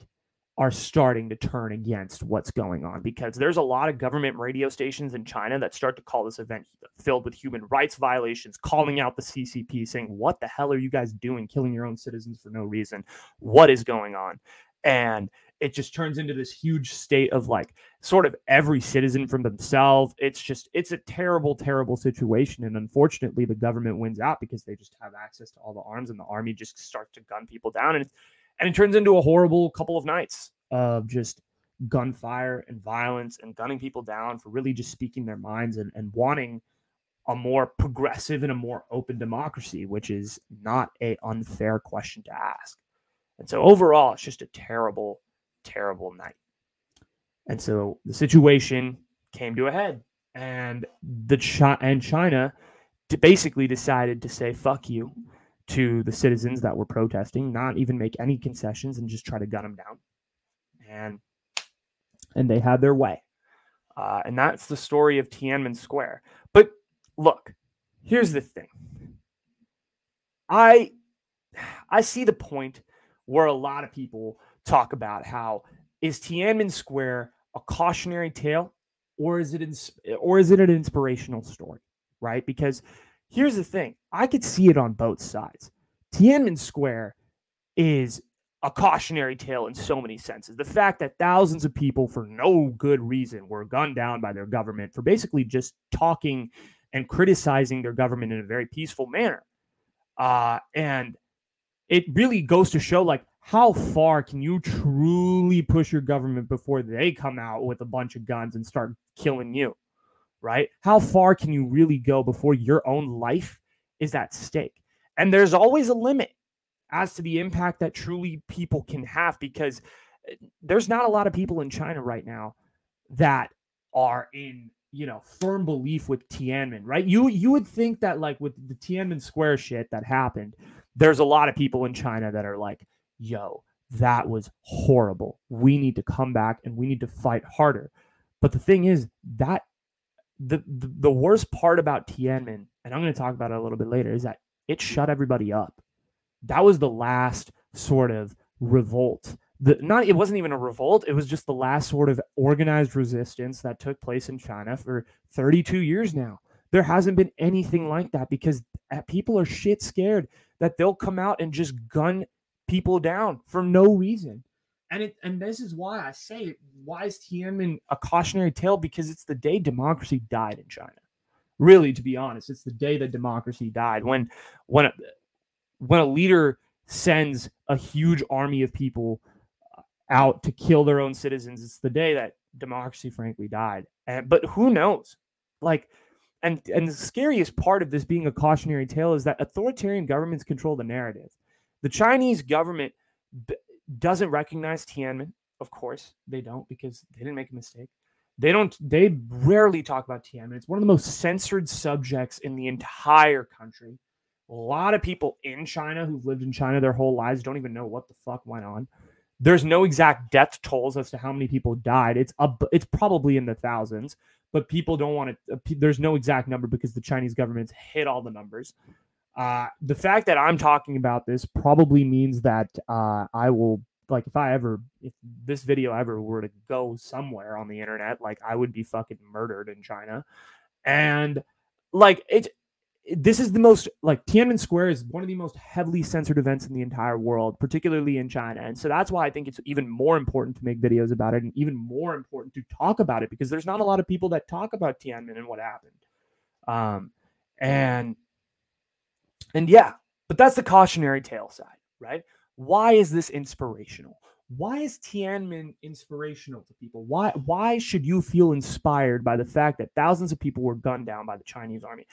are starting to turn against what's going on because there's a lot of government radio stations in China that start to call this event filled with human rights violations, calling out the CCP, saying, What the hell are you guys doing, killing your own citizens for no reason? What is going on? And it just turns into this huge state of like sort of every citizen from themselves. It's just, it's a terrible, terrible situation. And unfortunately, the government wins out because they just have access to all the arms and the army just starts to gun people down. And it's, and it turns into a horrible couple of nights of just gunfire and violence and gunning people down for really just speaking their minds and, and wanting a more progressive and a more open democracy, which is not a unfair question to ask. And so overall, it's just a terrible, terrible night. And so the situation came to a head, and the Chi- and China basically decided to say "fuck you" to the citizens that were protesting, not even make any concessions and just try to gun them down. And and they had their way. Uh, and that's the story of Tiananmen Square. But look, here's the thing. I I see the point where a lot of people talk about how is Tiananmen Square a cautionary tale or is it ins- or is it an inspirational story, right? Because here's the thing I could see it on both sides. Tiananmen Square is a cautionary tale in so many senses. The fact that thousands of people, for no good reason, were gunned down by their government for basically just talking and criticizing their government in a very peaceful manner. Uh, and it really goes to show like how far can you truly push your government before they come out with a bunch of guns and start killing you? Right? How far can you really go before your own life is at stake? And there's always a limit as to the impact that truly people can have because eh, there's not a lot of people in China right now that are in you know firm belief with Tiananmen, right? You you would think that like with the Tiananmen Square shit that happened, there's a lot of people in China that are like, "Yo, that was horrible. We need to come back and we need to fight harder." But the thing is that the, the, the worst part about Tiananmen, and I'm going to talk about it a little bit later, is that it shut everybody up. That was the last sort of revolt. The, not it wasn't even a revolt. It was just the last sort of organized resistance that took place in China for 32 years now. There hasn't been anything like that because uh, people are shit scared that they'll come out and just gun people down for no reason. And it and this is why I say why is Tiananmen a cautionary tale? Because it's the day democracy died in China. Really, to be honest, it's the day that democracy died. When when a, when a leader sends a huge army of people uh, out to kill their own citizens, it's the day that democracy frankly died. And but who knows? Like and and the scariest part of this being a cautionary tale is that authoritarian governments control the narrative. The Chinese government doesn't recognize Tiananmen. Of course, they don't because they didn't make a mistake. They don't. They rarely talk about Tiananmen. It's one of the most censored subjects in the entire country. A lot of people in China who've lived in China their whole lives don't even know what the fuck went on. There's no exact death tolls as to how many people died. It's up. It's probably in the thousands, but people don't want to. Uh, there's no exact number because the Chinese government's hit all the numbers. Uh, the fact that I'm talking about this probably means that uh, I will like if I ever if this video ever were to go somewhere on the internet, like I would be fucking murdered in China. And like it this is the most like Tiananmen Square is one of the most heavily censored events in the entire world, particularly in China. And so that's why I think it's even more important to make videos about it and even more important to talk about it because there's not a lot of people that talk about Tiananmen and what happened. Um and and yeah, but that's the cautionary tale side, right? Why is this inspirational? Why is Tiananmen inspirational to people? Why why should you feel inspired by the fact that thousands of people were gunned down by the Chinese army?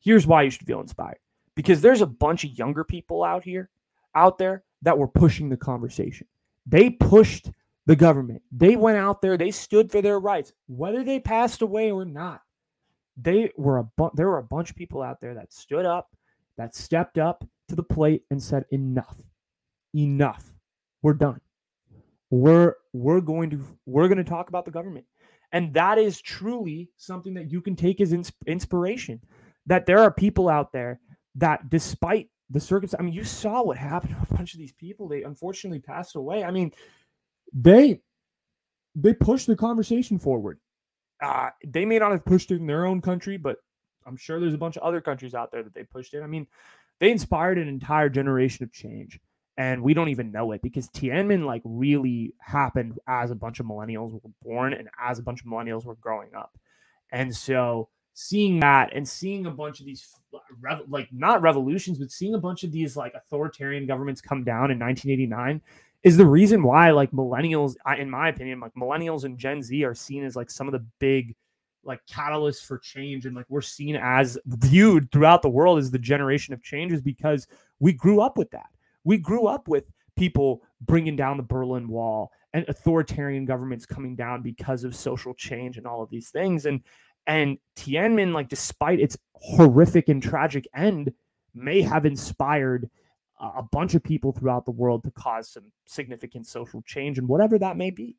Here's why you should feel inspired. Because there's a bunch of younger people out here, out there that were pushing the conversation. They pushed the government. They went out there, they stood for their rights, whether they passed away or not. They were a bu- there were a bunch of people out there that stood up, that stepped up to the plate and said enough enough. We're done. We're we're going to we're going to talk about the government. And that is truly something that you can take as ins- inspiration. That there are people out there that despite the circumstances, I mean, you saw what happened to a bunch of these people. They unfortunately passed away. I mean, they they pushed the conversation forward. Uh, they may not have pushed it in their own country, but I'm sure there's a bunch of other countries out there that they pushed in. I mean, they inspired an entire generation of change and we don't even know it because Tiananmen like really happened as a bunch of millennials were born and as a bunch of millennials were growing up. And so seeing that and seeing a bunch of these like not revolutions but seeing a bunch of these like authoritarian governments come down in 1989 is the reason why like millennials in my opinion like millennials and Gen Z are seen as like some of the big like catalysts for change and like we're seen as viewed throughout the world as the generation of changes because we grew up with that we grew up with people bringing down the Berlin Wall and authoritarian governments coming down because of social change and all of these things. And and Tiananmen, like despite its horrific and tragic end, may have inspired a bunch of people throughout the world to cause some significant social change and whatever that may be.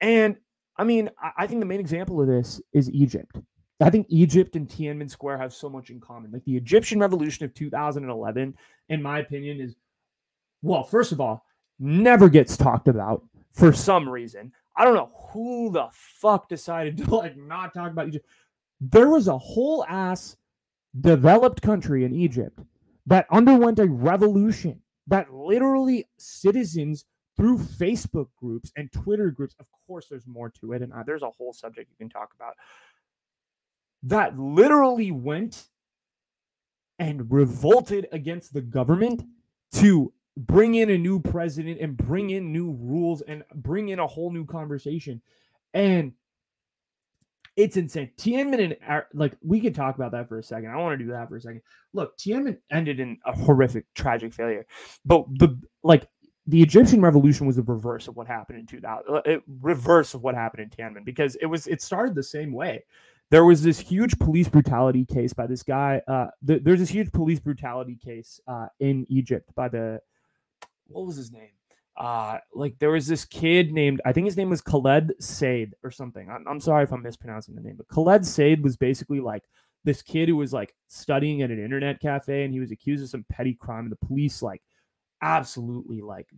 And I mean, I think the main example of this is Egypt. I think Egypt and Tiananmen Square have so much in common. Like the Egyptian Revolution of 2011, in my opinion, is well, first of all, never gets talked about for some reason. I don't know who the fuck decided (laughs) to like not talk about Egypt. There was a whole ass developed country in Egypt that underwent a revolution that literally citizens through Facebook groups and Twitter groups, of course, there's more to it, and uh, there's a whole subject you can talk about that literally went and revolted against the government to bring in a new president and bring in new rules and bring in a whole new conversation. And it's insane. Tiananmen and like we could talk about that for a second. I want to do that for a second. Look, Tiananmen ended in a horrific, tragic failure, but the like the Egyptian revolution was the reverse of what happened in 2000. Uh, reverse of what happened in Tiananmen because it was it started the same way. There was this huge police brutality case by this guy. Uh, th- there's this huge police brutality case uh, in Egypt by the what was his name? Uh, like there was this kid named I think his name was Khaled Said or something. I'm, I'm sorry if I'm mispronouncing the name, but Khaled Said was basically like this kid who was like studying at an internet cafe and he was accused of some petty crime. And the police like absolutely like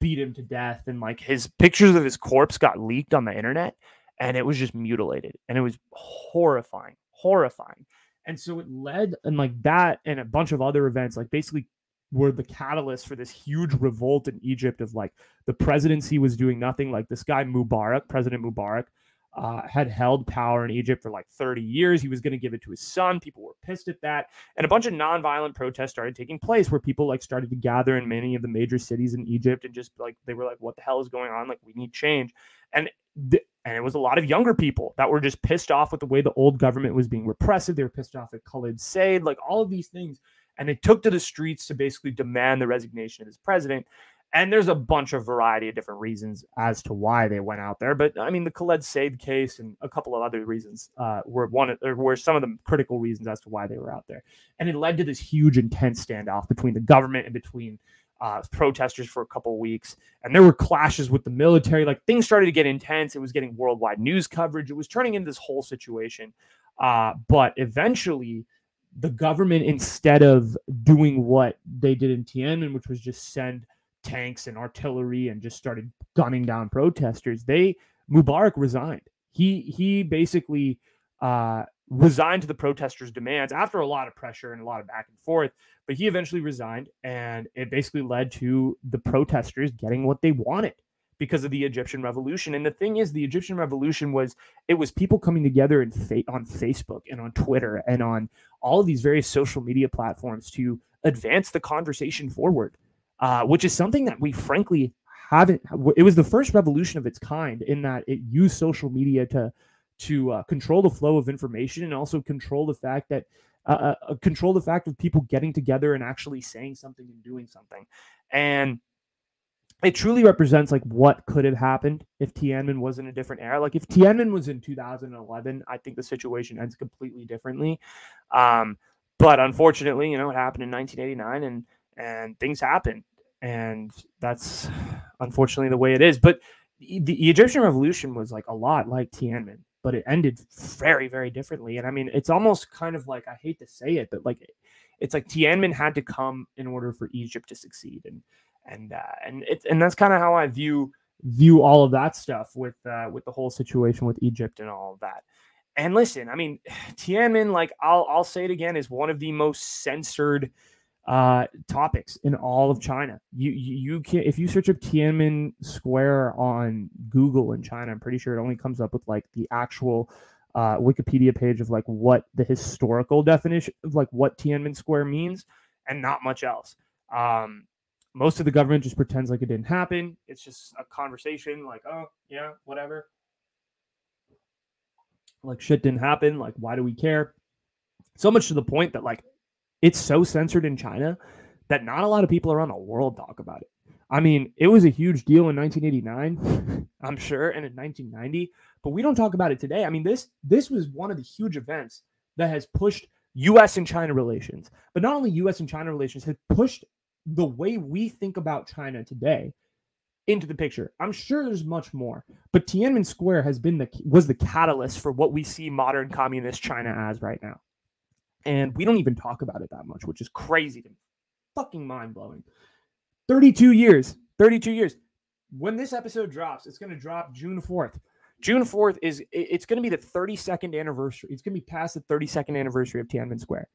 beat him to death and like his pictures of his corpse got leaked on the internet and it was just mutilated and it was horrifying horrifying and so it led and like that and a bunch of other events like basically were the catalyst for this huge revolt in Egypt of like the presidency was doing nothing. Like this guy Mubarak, President Mubarak, uh, had held power in Egypt for like 30 years. He was going to give it to his son. People were pissed at that. And a bunch of nonviolent protests started taking place where people like started to gather in many of the major cities in Egypt and just like they were like, what the hell is going on? Like, we need change. And th- and it was a lot of younger people that were just pissed off with the way the old government was being repressive. They were pissed off at Khaled Said, like all of these things and it took to the streets to basically demand the resignation of his president. And there's a bunch of variety of different reasons as to why they went out there. But I mean, the Khaled Said case and a couple of other reasons uh, were one or were some of the critical reasons as to why they were out there. And it led to this huge, intense standoff between the government and between uh, protesters for a couple weeks. And there were clashes with the military. Like things started to get intense. It was getting worldwide news coverage. It was turning into this whole situation. Uh, but eventually, the government, instead of doing what they did in Tiananmen, which was just send tanks and artillery and just started gunning down protesters, they Mubarak resigned. He he basically uh, resigned to the protesters' demands after a lot of pressure and a lot of back and forth. But he eventually resigned, and it basically led to the protesters getting what they wanted because of the Egyptian revolution. And the thing is, the Egyptian revolution was it was people coming together in fa- on Facebook and on Twitter and on all of these various social media platforms to advance the conversation forward, uh, which is something that we frankly haven't. It was the first revolution of its kind in that it used social media to to uh, control the flow of information and also control the fact that uh, uh, uh control the fact of people getting together and actually saying something and doing something and it truly represents like what could have happened if Tiananmen was in a different era. Like if Tiananmen was in 2011, I think the situation ends completely differently. Um, but unfortunately, you know, it happened in 1989, and and things happen, and that's unfortunately the way it is. But the, Egyptian Revolution was like a lot like Tiananmen, but it ended very, very differently. And I mean, it's almost kind of like I hate to say it, but like it's like Tiananmen had to come in order for Egypt to succeed, and and uh, and it's and that's kind of how I view view all of that stuff with uh, with the whole situation with Egypt and all of that. And listen, I mean, (sighs) Tiananmen, like I'll I'll say it again, is one of the most censored uh, topics in all of China. You, you you can if you search up Tiananmen Square on Google in China, I'm pretty sure it only comes up with like the actual uh, Wikipedia page of like what the historical definition of like what Tiananmen Square means, and not much else. Um, most of the government just pretends like it didn't happen. It's just a conversation, like, oh, yeah, whatever. Like, shit didn't happen. Like, why do we care? So much to the point that, like, it's so censored in China that not a lot of people around the world talk about it. I mean, it was a huge deal in 1989, (laughs) I'm sure, and in 1990, but we don't talk about it today. I mean, this this was one of the huge events that has pushed US and China relations. But not only US and China relations has pushed the way we think about China today into the picture. I'm sure there's much more, but Tiananmen Square has been the was the catalyst for what we see modern communist China as right now. And we don't even talk about it that much, which is crazy to me. Fucking mind blowing. 32 years. 32 years. When this episode drops, it's going to drop June 4th. June 4th is it's going to be the 32nd anniversary. It's going to be past the 32nd anniversary of Tiananmen Square.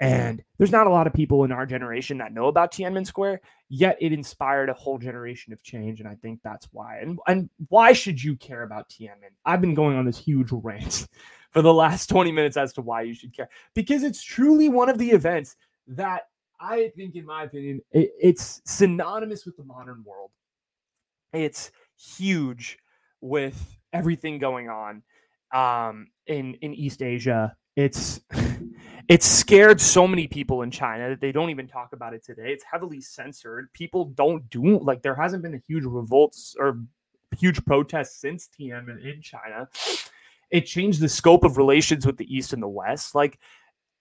And there's not a lot of people in our generation that know about Tiananmen Square, yet it inspired a whole generation of change. And I think that's why. And, and why should you care about Tiananmen? I've been going on this huge (laughs) rant for the last (laughs) 20 minutes as to why you should care. Because it's truly one of the events that I think, in my opinion, it, it's synonymous with the modern world. It's huge with everything going on um, in in East Asia. It's (laughs) it's scared so many people in China that they don't even talk about it today. It's heavily censored. People don't do like there hasn't been a huge revolts or huge protests since Tiananmen in China. It changed the scope of relations with the East and the West. Like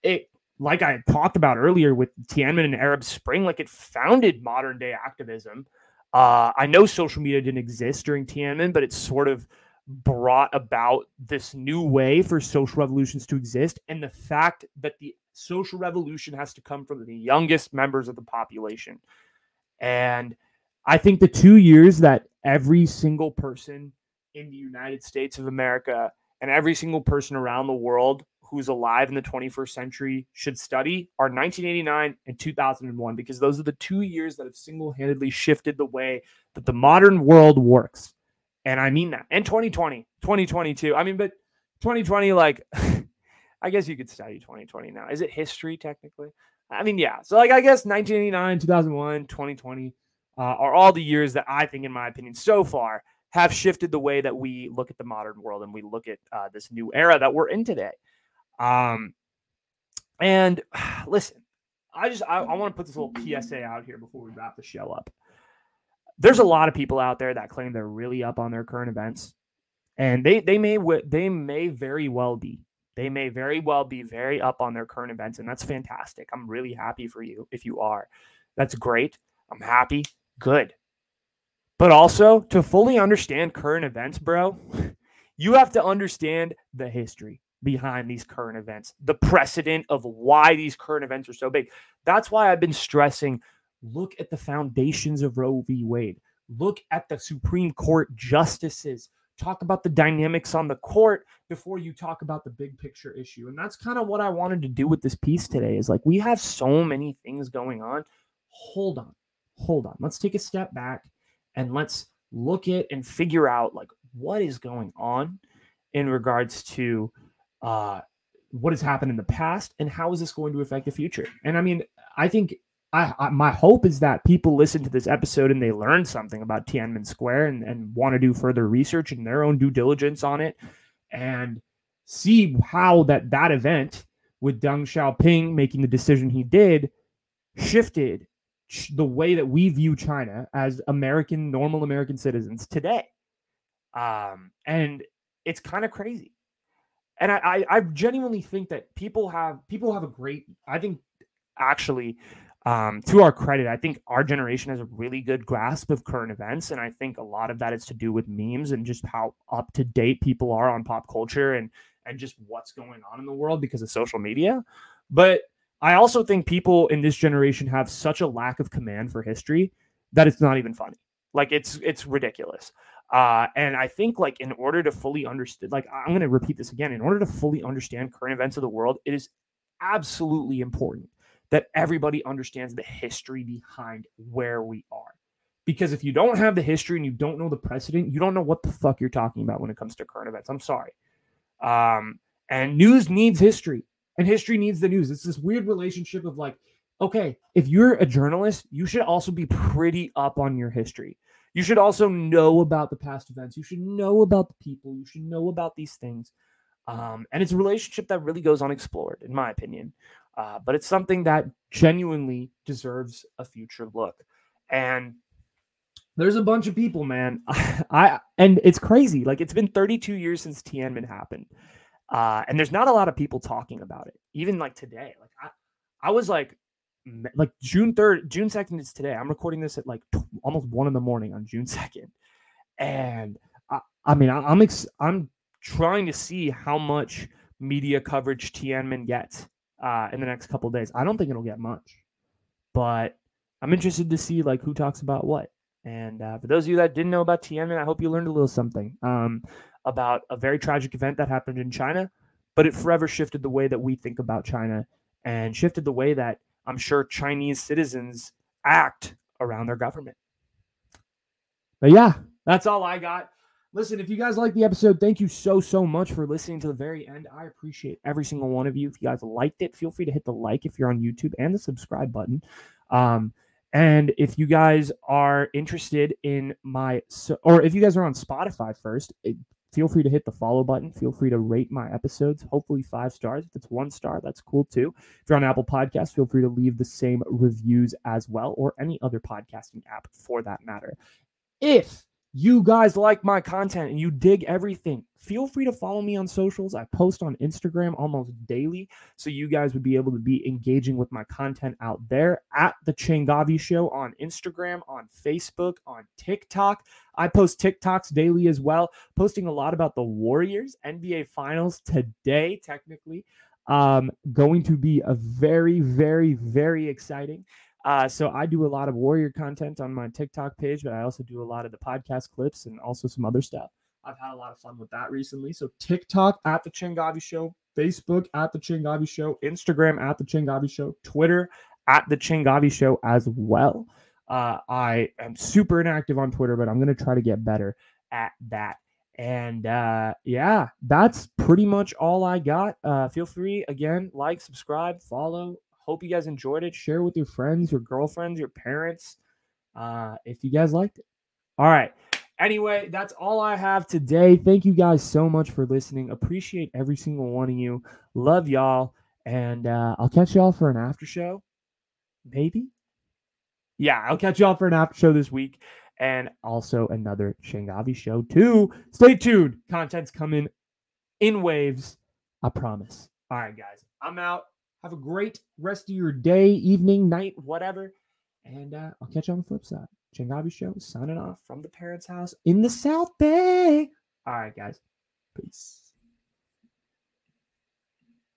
it like I talked about earlier with Tiananmen and Arab Spring, like it founded modern day activism. Uh, I know social media didn't exist during Tiananmen, but it sort of brought about this new way for social revolutions to exist and the fact that the social revolution has to come from the youngest members of the population. And I think the two years that every single person in the United States of America and every single person around the world who's alive in the 21st century should study are 1989 and 2001 because those are the two years that have single-handedly shifted the way that the modern world works and I mean that. And 2020, 2022. I mean, but 2020, like, (laughs) I guess you could study 2020 now. Is it history technically? I mean, yeah. So, like, I guess 1989, 2001, 2020 uh, are all the years that I think, in my opinion, so far have shifted the way that we look at the modern world and we look at uh, this new era that we're in today. Um, and (sighs) listen, I just I, I want to put this little PSA out here before we wrap the show up. there's a lot of people out there that claim they're really up on their current events, and they they may they may very well be. They may very well be very up on their current events, and that's fantastic. I'm really happy for you if you are. That's great. I'm happy. Good. But also to fully understand current events, bro, (laughs) you have to understand the history behind these current events, the precedent of why these current events are so big. That's why I've been stressing look at the foundations of Roe v. Wade, look at the Supreme Court justices. Talk about the dynamics on the court before you talk about the big picture issue. And that's kind of what I wanted to do with this piece today is like we have so many things going on. Hold on. Hold on. Let's take a step back and let's look at and figure out like what is going on in regards to uh, what has happened in the past and how is this going to affect the future. And I mean, I think I, I, my hope is that people listen to this episode and they learn something about Tiananmen Square and, and want to do further research and their own due diligence on it and see how that that event with Deng Xiaoping making the decision he did shifted the way that we view China as American, normal American citizens today. Um, and it's kind of crazy. And I, I, I genuinely think that people have people have a great. I think actually, um, to our credit, I think our generation has a really good grasp of current events, and I think a lot of that is to do with memes and just how up to date people are on pop culture and and just what's going on in the world because of social media. But I also think people in this generation have such a lack of command for history that it's not even funny. Like it's it's ridiculous. Uh, and I think like in order to fully understand, like I'm going to repeat this again, in order to fully understand current events of the world, it is absolutely important that everybody understands the history behind where we are. Because if you don't have the history and you don't know the precedent, you don't know what the fuck you're talking about when it comes to current events. I'm sorry. Um, and news needs history and history needs the news. It's this weird relationship of like, okay, if you're a journalist, you should also be pretty up on your history. You should also know about the past events. You should know about the people. You should know about these things. Um, and it's a relationship that really goes unexplored, in my opinion. Uh, but it's something that genuinely deserves a future look. And there's a bunch of people, man. (laughs) I and it's crazy. Like it's been 32 years since Tiananmen happened. Uh, and there's not a lot of people talking about it, even like today. Like I, I was like, like June 3rd, June 2nd is today. I'm recording this at like almost one in the morning on June (laughs) 2nd. And I, I mean, I, am ex- I'm trying to see how much media coverage Tiananmen gets uh, in the next couple days. I don't think it'll get much, but I'm interested to see like who talks about what. And uh, for those of you that didn't know about Tiananmen, I hope you learned a little something. Um, about a very tragic event that happened in China, but it forever shifted the way that we think about China and shifted the way that I'm sure Chinese citizens act around their government. But yeah, that's all I got. Listen, if you guys like the episode, thank you so, so much for listening to the very end. I appreciate every single one of you. If you guys liked it, feel free to hit the like if you're on YouTube and the subscribe button. Um, and if you guys are interested in my, or if you guys are on Spotify first, feel free to hit the follow button. Feel free to rate my episodes, hopefully five stars. If it's one star, that's cool too. If you're on Apple Podcasts, feel free to leave the same reviews as well, or any other podcasting app for that matter. If you guys like my content and you dig everything, feel free to follow me on socials. I post on Instagram almost daily, so you guys would be able to be engaging with my content out there at the Changavi Show on Instagram, on Facebook, on TikTok. I post TikToks daily as well, posting a lot about the Warriors NBA Finals today, technically. Um, going to be a very, very, very exciting. Uh, so I do a lot of warrior content on my TikTok page, but I also do a lot of the podcast clips and also some other stuff. I've had a lot of fun with that recently. So TikTok at the Changavi Show, Facebook at the Changavi Show, Instagram at the Changavi Show, Twitter at the Changavi Show as well. Uh, I am super inactive on Twitter, but I'm going to try to get better at that. And uh, yeah, that's pretty much all I got. Uh, feel free again, like, subscribe, follow. Hope you guys enjoyed it. Share with your friends, your girlfriends, your parents, uh, if you guys liked it. All right. Anyway, that's all I have today. Thank you guys so much for listening. Appreciate every single one of you. Love y'all. And uh, I'll catch y'all for an after show. Maybe. Yeah, I'll catch y'all for an after show this week. and also another Changavi show too. Stay tuned. Content's coming in waves. I promise. All right, guys. I'm out. Have a great rest of your day, evening, night, whatever. And uh, I'll catch you on the flip side. Changavi Show signing off from the parents' house in the South Bay. All right, guys. Peace.